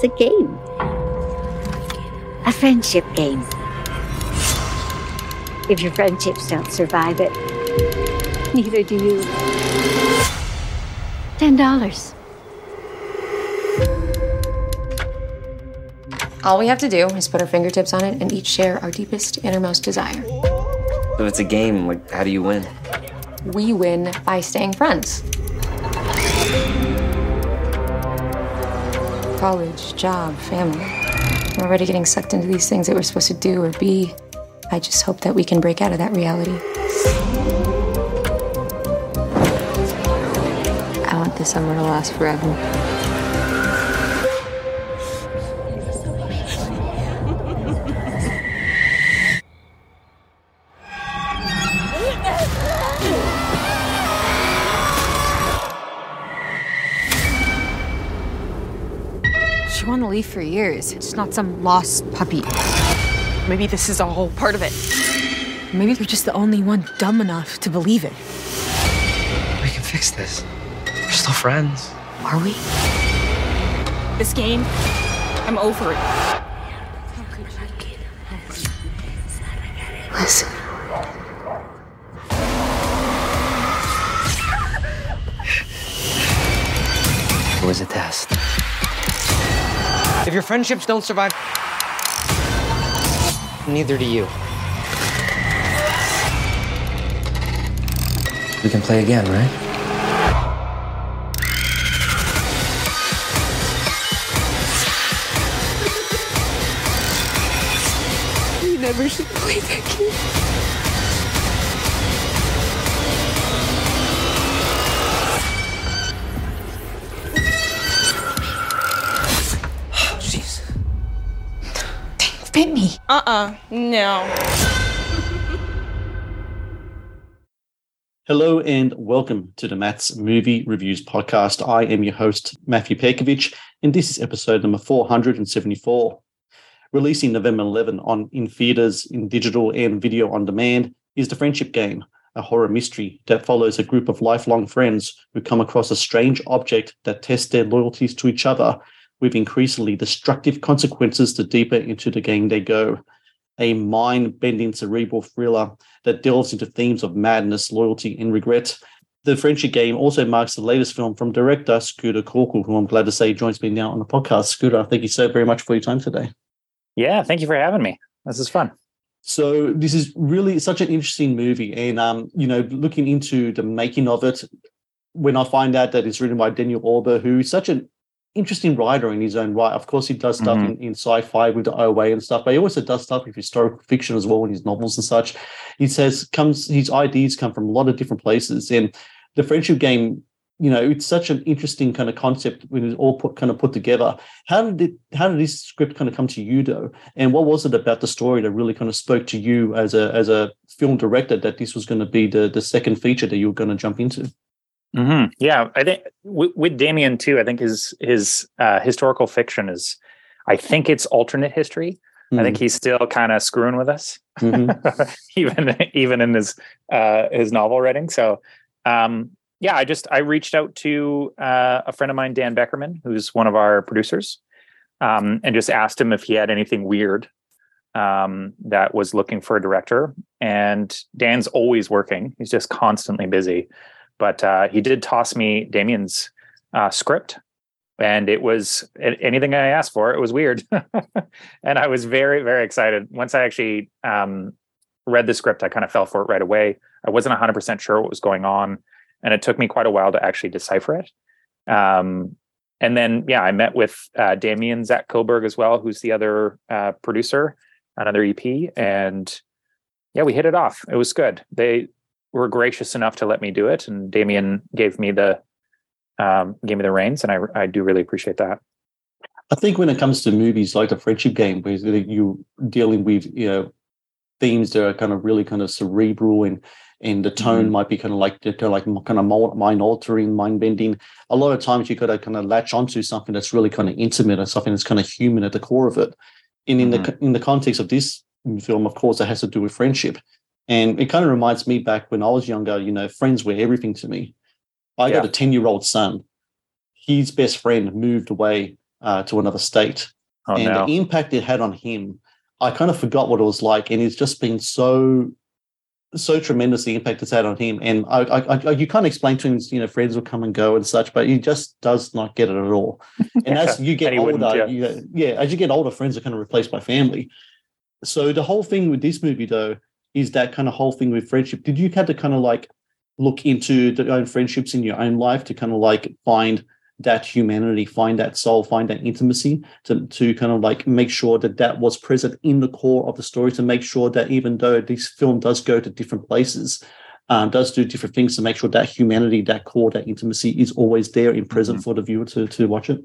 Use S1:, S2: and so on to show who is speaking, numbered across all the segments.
S1: It's a game. A friendship game. If your friendships don't survive it, neither do you. Ten dollars.
S2: All we have to do is put our fingertips on it and each share our deepest, innermost desire.
S3: If it's a game, like, how do you win?
S2: We win by staying friends. College, job, family. We're already getting sucked into these things that we're supposed to do or be. I just hope that we can break out of that reality. I want this summer to last forever.
S4: For years. It's not some lost puppy. Maybe this is all part of it. Maybe we're just the only one dumb enough to believe it.
S3: We can fix this. We're still friends.
S4: Are we? This game, I'm over it.
S2: Listen.
S3: It was a test. If your friendships don't survive, neither do you. We can play again, right?
S4: You never should play that game.
S2: Bit me.
S4: Uh-uh. No.
S5: Hello and welcome to the Matt's Movie Reviews podcast. I am your host, Matthew Pejkovic, and this is episode number 474. Releasing November 11 on in theaters, in digital and video on demand is The Friendship Game, a horror mystery that follows a group of lifelong friends who come across a strange object that tests their loyalties to each other with increasingly destructive consequences the deeper into the game they go a mind bending cerebral thriller that delves into themes of madness, loyalty, and regret. The Friendship Game also marks the latest film from director Scooter Corkle, who I'm glad to say joins me now on the podcast. Scooter, thank you so very much for your time today.
S6: Yeah, thank you for having me. This is fun.
S5: So this is really such an interesting movie, and um, you know, looking into the making of it, when I find out that it's written by Damien Ober, who is such an interesting writer in his own right. Of course, he does stuff
S6: Mhm.
S5: in, in sci-fi with the OA and stuff, but he also does stuff with historical fiction as well in his novels and such. He says comes his ideas come from a lot of different places, and the friendship game. You know, it's such an interesting kind of concept when it's all put kind of put together. How did it? How did this script kind of come to you, though? And what was it about the story that really kind of spoke to you as a as a film director that this was going to be the the second feature that you were going to jump into?
S6: Hmm Yeah, I think with, with Damien too. I think his his uh, historical fiction is, I think it's alternate history. I think he's still kind of screwing with us,
S5: Mhm.
S6: even even in his uh, his novel writing. So, um, yeah, I just I reached out to uh, a friend of mine, Dan Beckerman, who's one of our producers, um, and just asked him if he had anything weird um, that was looking for a director. And Dan's always working; he's just constantly busy. But uh, he did toss me Damien's uh, script, and it was anything I asked for. It was weird, and I was very very excited once I actually um, read the script. I kind of fell for it right away. I wasn't 100 percent sure what was going on, and it took me quite a while to actually decipher it. Um, and then, yeah, I met with uh, Damien Zach Koberg as well, who's the other uh, producer, another EP, and yeah, we hit it off. It was good. They were gracious enough to let me do it, and Damien gave me the um, gave me the reins, and I I do really appreciate that.
S5: I think when it comes to movies like the friendship game, where you're dealing with you know themes that are kind of really kind of cerebral and and the tone mm-hmm. might be kind of like they're like kind of mind altering, mind bending. A lot of times you got to kind of latch onto something that's really kind of intimate and something that's kind of human at the core of it. And in mm-hmm. the in the context of this film, of course, it has to do with friendship. And it kind of reminds me back when I was younger, you know, friends were everything to me. I yeah. got a 10 year old son. His best friend moved away uh, to another state. Oh, and no. the impact it had on him, I kind of forgot what it was like. And it's just been so, so tremendous the impact it's had on him. And I, I, I you can't explain to him, you know, friends will come and go and such, but he just does not get it at all. And yeah. as you get older, yeah. You, yeah, as you get older, friends are kind of replaced by family. So the whole thing with this movie, though, is that kind of whole thing with friendship. Did you have to kind of like look into your own friendships in your own life to kind of like find that humanity, find that soul, find that intimacy to, to kind of like make sure that that was present in the core of the story to make sure that even though this film does go to different places, um, does do different things to make sure that humanity, that core, that intimacy is always there in present mm-hmm. for the viewer to, to watch it.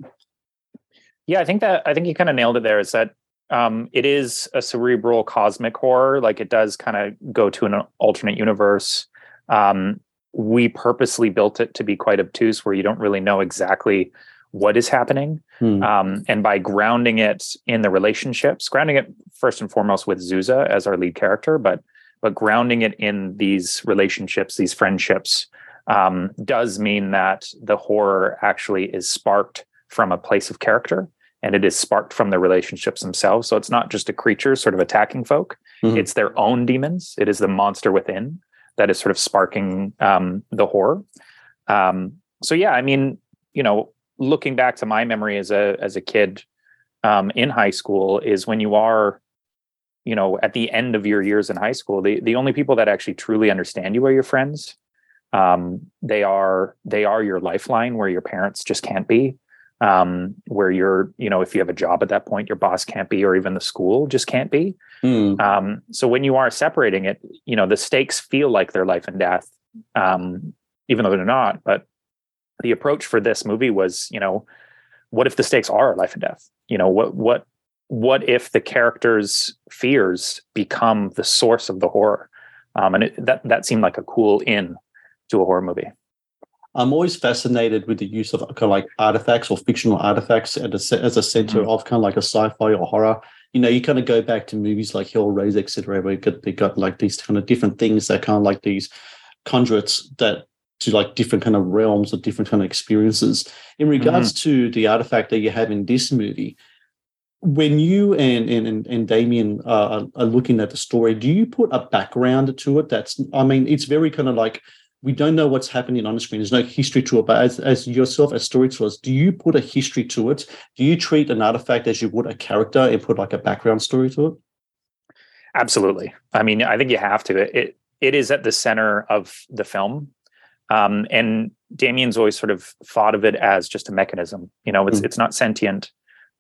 S6: Yeah, I think that I think you kind of nailed it there. Is that um, it is a cerebral cosmic horror. Like it does kind of go to an alternate universe. Um, we purposely built it to be quite obtuse, where you don't really know exactly what is happening. Hmm. Um, and by grounding it in the relationships, grounding it first and foremost with Zusa as our lead character, but but grounding it in these relationships, these friendships, um, does mean that the horror actually is sparked from a place of character and it is sparked from the relationships themselves. So it's not just a creature sort of attacking folk; mm-hmm. it's their own demons. It is the monster within that is sort of sparking um, the horror. Um, so yeah, I mean, you know, looking back to my memory as a as a kid um, in high school is when you are, you know, at the end of your years in high school, the the only people that actually truly understand you are your friends. Um, they are they are your lifeline where your parents just can't be um, where you're, you know, if you have a job at that point, your boss can't be, or even the school just can't be. Mm. Um, so when you are separating it, you know, the stakes feel like they're life and death, um, even though they're not. But the approach for this movie was, you know, what if the stakes are life and death? You know, what what what if the characters' fears become the source of the horror? Um, and it, that that seemed like a cool in to a horror movie.
S5: I'm always fascinated with the use of kind of like artifacts or fictional artifacts as a, as a center mm-hmm. of kind of like a sci-fi or horror. You know, you kind of go back to movies like Hellraiser, etc., where got, they got like these kind of different things that kind of like these conduits that to like different kind of realms or different kind of experiences. In regards mm-hmm. to the artifact that you have in this movie, when you and and and Damien uh, are looking at the story, do you put a background to it? That's, I mean, it's very kind of like we don't know what's happening on the screen. There's no history to it. But as, as yourself, as storytellers, do you put a history to it? Do you treat an artifact as you would a character and put like a background story to it?
S6: Absolutely. I mean, I think you have to. It it is at the center of the film, um, and Damien's always sort of thought of it as just a mechanism. You know, it's mm. it's not sentient.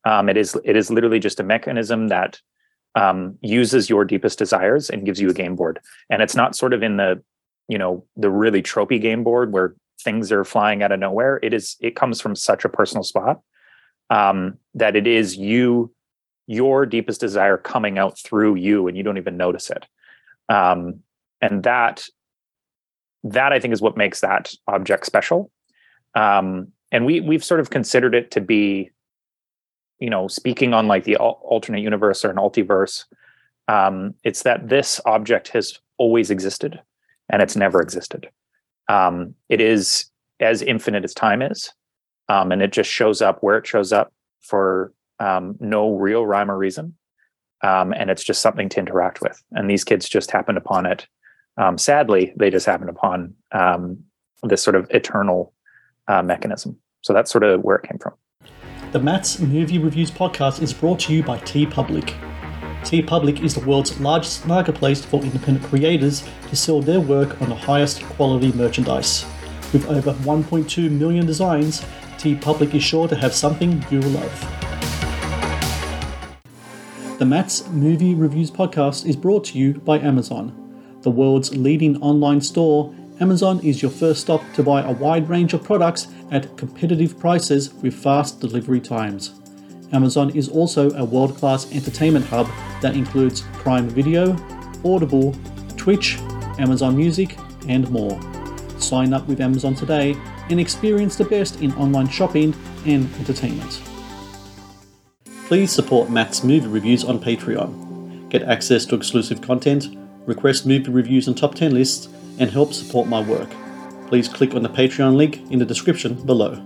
S6: Um, it is it is literally just a mechanism that um, uses your deepest desires and gives you a game board. And it's not sort of in the you know the really tropey game board where things are flying out of nowhere it is it comes from such a personal spot um, that it is you your deepest desire coming out through you and you don't even notice it. Um, and that that i think is what makes that object special. Um, and we we've sort of considered it to be you know speaking on like the alternate universe or an multiverse um, it's that this object has always existed and it's never existed. Um, it is as infinite as time is, um, and it just shows up where it shows up for um, no real rhyme or reason, um, and it's just something to interact with. And these kids just happened upon it. Um, sadly, they just happened upon um, this sort of eternal uh, mechanism. So that's sort of where it came from.
S5: The Matt's Movie Reviews podcast is brought to you by TeePublic. TeePublic is the world's largest marketplace for independent creators to sell their work on the highest quality merchandise. With over 1.2 million designs, TeePublic is sure to have something you will love. The Matt's Movie Reviews podcast is brought to you by Amazon. The world's leading online store, Amazon is your first stop to buy a wide range of products at competitive prices with fast delivery times. Amazon is also a world class entertainment hub that includes Prime Video, Audible, Twitch, Amazon Music, and more. Sign up with Amazon today and experience the best in online shopping and entertainment. Please support Matt's movie reviews on Patreon. Get access to exclusive content, request movie reviews and top 10 lists, and help support my work. Please click on the Patreon link in the description below.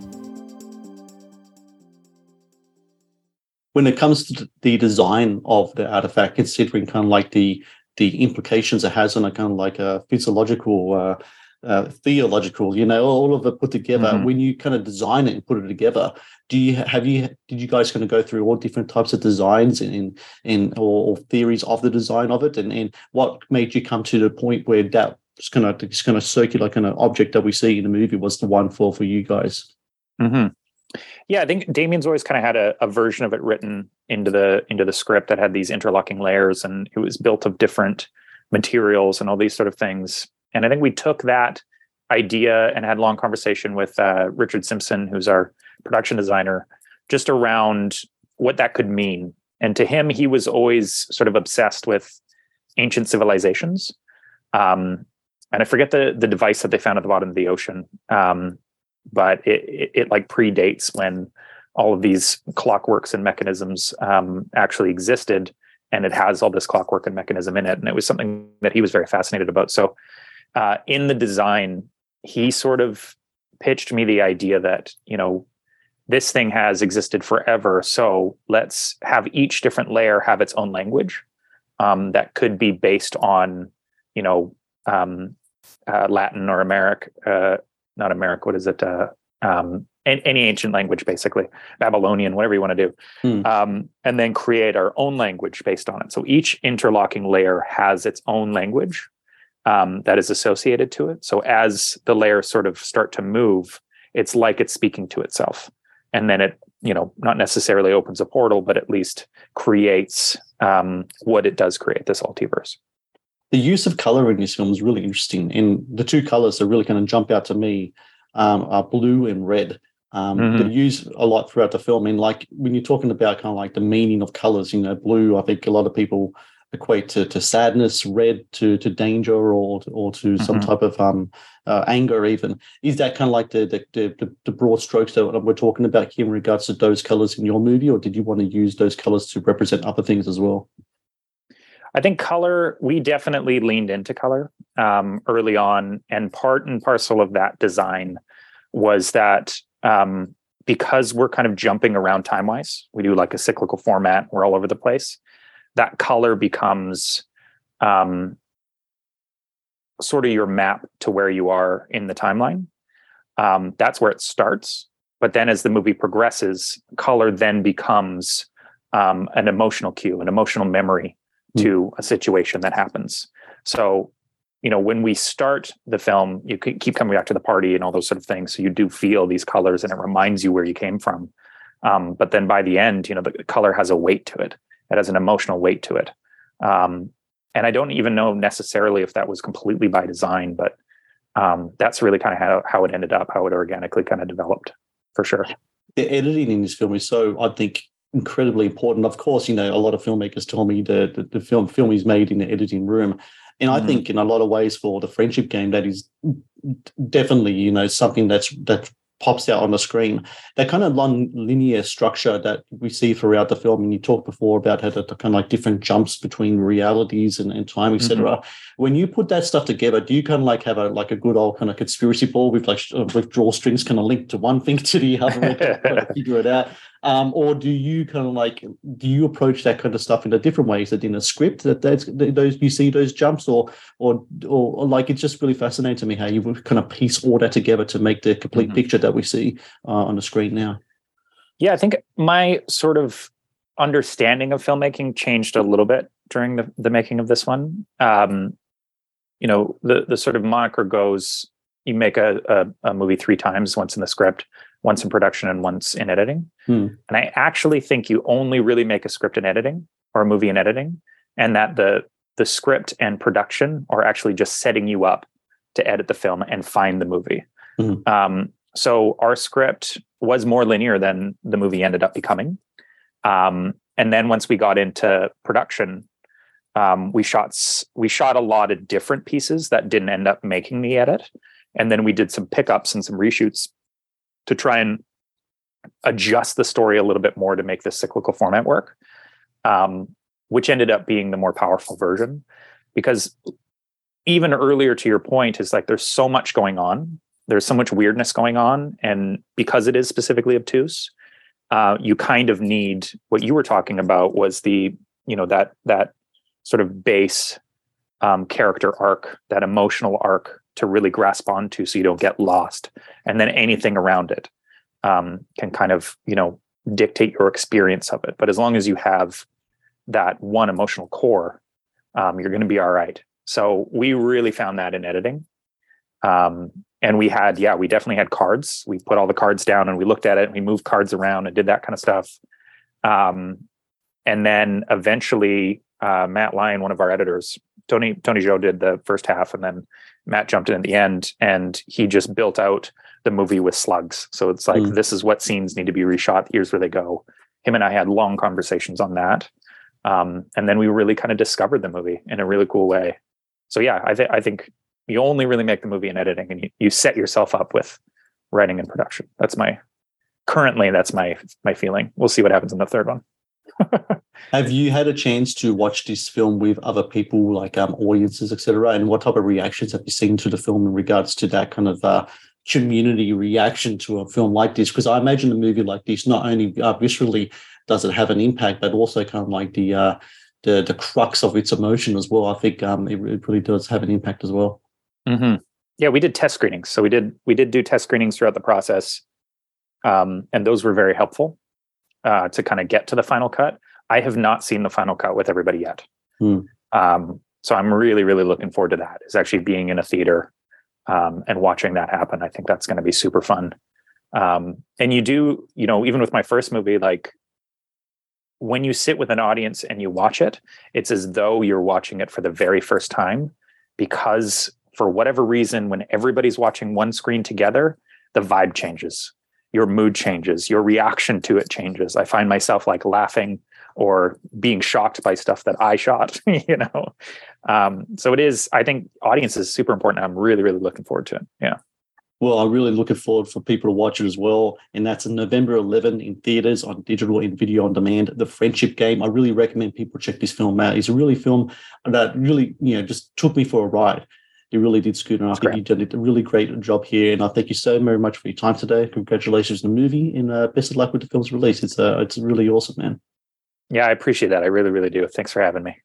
S5: When it comes to the design of the artifact, considering kind of like the the implications it has on a kind of like a physiological uh, uh, theological, you know, all of it put together. Mm-hmm. When you kind of design it and put it together, do you have you did you guys kind of go through all different types of designs and and or, or theories of the design of it, and and what made you come to the point where that just kind of just kind of circular kind of object that we see in the movie was the one for for you guys?
S6: Mm-hmm. Yeah, I think Damien's always kind of had a, a version of it written into the into the script that had these interlocking layers, and it was built of different materials and all these sort of things and I think we took that idea and had long conversation with uh, Richard Simpson, who's our production designer, just around what that could mean. And to him, he was always sort of obsessed with ancient civilizations. Um, and I forget the the device that they found at the bottom of the ocean, um, but it, it, it like predates when all of these clockworks and mechanisms um, actually existed, and it has all this clockwork and mechanism in it. And it was something that he was very fascinated about. So uh, in the design, he sort of pitched me the idea that, you know, this thing has existed forever. So let's have each different layer have its own language um, that could be based on, you know, um, uh, Latin or Americ, uh, not Americ, what is it? Uh, um, any ancient language, basically, Babylonian, whatever you want to do, hmm. um, and then create our own language based on it. So each interlocking layer has its own language um, that is associated to it. So as the layers sort of start to move, it's like it's speaking to itself, and then it, you know, not necessarily opens a portal, but at least creates um, what it does create this multiverse.
S5: The use of color in this film is really interesting, and the two colors that really kind of jump out to me um, are blue and red. Um, mm-hmm. They're used a lot throughout the film, and like when you're talking about kind of like the meaning of colors, you know, blue. I think a lot of people equate to, to sadness, red to to danger, or or to mm-hmm. some type of um, uh, anger. Even is that kind of like the the, the the broad strokes that we're talking about here in regards to those colors in your movie, or did you want to use those colors to represent other things as well?
S6: I think color. We definitely leaned into color um, early on, and part and parcel of that design was that um, because we're kind of jumping around time wise, we do like a cyclical format. We're all over the place that color becomes um, sort of your map to where you are in the timeline. Um, that's where it starts. But then as the movie progresses, color then becomes um, an emotional cue, an emotional memory. To a situation that happens. So, you know, when we start the film, you keep coming back to the party and all those sort of things. So you do feel these colors and it reminds you where you came from. Um, but then by the end, you know, the color has a weight to it. It has an emotional weight to it. Um, and I don't even know necessarily if that was completely by design, but um, that's really kind of how, how it ended up, how it organically kind of developed for sure.
S5: The editing in this film is so, I think, incredibly important. Of course, you know, a lot of filmmakers tell me the, the, the film film is made in the editing room. And I mm-hmm. think in a lot of ways for the friendship game, that is definitely, you know, something that's that's pops out on the screen. That kind of linear structure that we see throughout the film, and you talked before about how the, the kind of like different jumps between realities and, and time, etc. Mm-hmm. When you put that stuff together, do you kind of like have a like a good old kind of conspiracy ball with like with drawstrings kind of linked to one thing to the other, to figure it out? Um, or do you kind of like do you approach that kind of stuff in a different way? Is it in a script that that's those you see those jumps, or or or, or like it's just really fascinating to me how you kind of piece all that together to make the complete mm-hmm. picture that we see uh, on the screen now.
S6: Yeah, I think my sort of understanding of filmmaking changed a little bit during the, the making of this one. Um, you know, the the sort of moniker goes: you make a, a, a movie three times, once in the script, once in production and once in editing. Hmm. And I actually think you only really make a script in editing or a movie in editing, and that the the script and production are actually just setting you up to edit the film and find the movie. Hmm. Um, so our script was more linear than the movie ended up becoming. Um, and then once we got into production, um, we shot we shot a lot of different pieces that didn't end up making the edit, and then we did some pickups and some reshoots to try and adjust the story a little bit more to make the cyclical format work, um, which ended up being the more powerful version. Because even earlier to your point is like there's so much going on, there's so much weirdness going on, and because it is specifically obtuse, uh, you kind of need what you were talking about was the you know that that sort of base um, character arc, that emotional arc to really grasp onto, so you don't get lost, and then anything around it um, can kind of you know dictate your experience of it. But as long as you have that one emotional core, um, you're going to be all right. So we really found that in editing. Um, and we had, yeah, we definitely had cards. We put all the cards down and we looked at it and we moved cards around and did that kind of stuff. Um, and then eventually, uh, Matt Lyon, one of our editors, Tony Tony Joe did the first half, and then Matt jumped in at the end, and he just built out the movie with slugs. So it's like, mm. this is what scenes need to be reshot. Here's where they go. Him and I had long conversations on that. Um, and then we really kind of discovered the movie in a really cool way. So yeah, I, th- I think you only really make the movie in editing and you, you set yourself up with writing and production. That's my currently that's my my feeling. We'll see what happens in the third one.
S5: have you had a chance to watch this film with other people like um, audiences etc and what type of reactions have you seen to the film in regards to that kind of uh, community reaction to a film like this because I imagine a movie like this not only uh, viscerally does it have an impact, but also kind of like the uh, the the crux of its emotion as well. I think um, it, it really does have an impact as well.
S6: Mm-hmm. Yeah, we did test screenings, so we did we did do test screenings throughout the process, um, and those were very helpful uh, to kind of get to the final cut. I have not seen the final cut with everybody yet. Hmm. Um, so I'm really, really looking forward to that. Is actually being in a theater um, and watching that happen. I think that's going to be super fun. Um, and you do, you know, even with my first movie, like when you sit with an audience and you watch it, it's as though you're watching it for the very first time because for whatever reason, when everybody's watching one screen together, the vibe changes, your mood changes, your reaction to it changes. I find myself like laughing or being shocked by stuff that I shot, you know. Um, so it is, I think audience is super important. I'm really, really looking forward to it. Yeah.
S5: Well, I'm really looking forward for people to watch it as well. And that's November 11 in theaters, on digital and video on demand. The Friendship Game. I really recommend people check this film out. It's a really film that really, you know, just took me for a ride. It really did, Scooter. And I think you did a really great job here. And I thank you so very much for your time today. Congratulations on the movie and uh, best of luck with the film's release. It's uh, it's really awesome, man.
S6: Yeah, I appreciate that. I really, really do. Thanks for having me.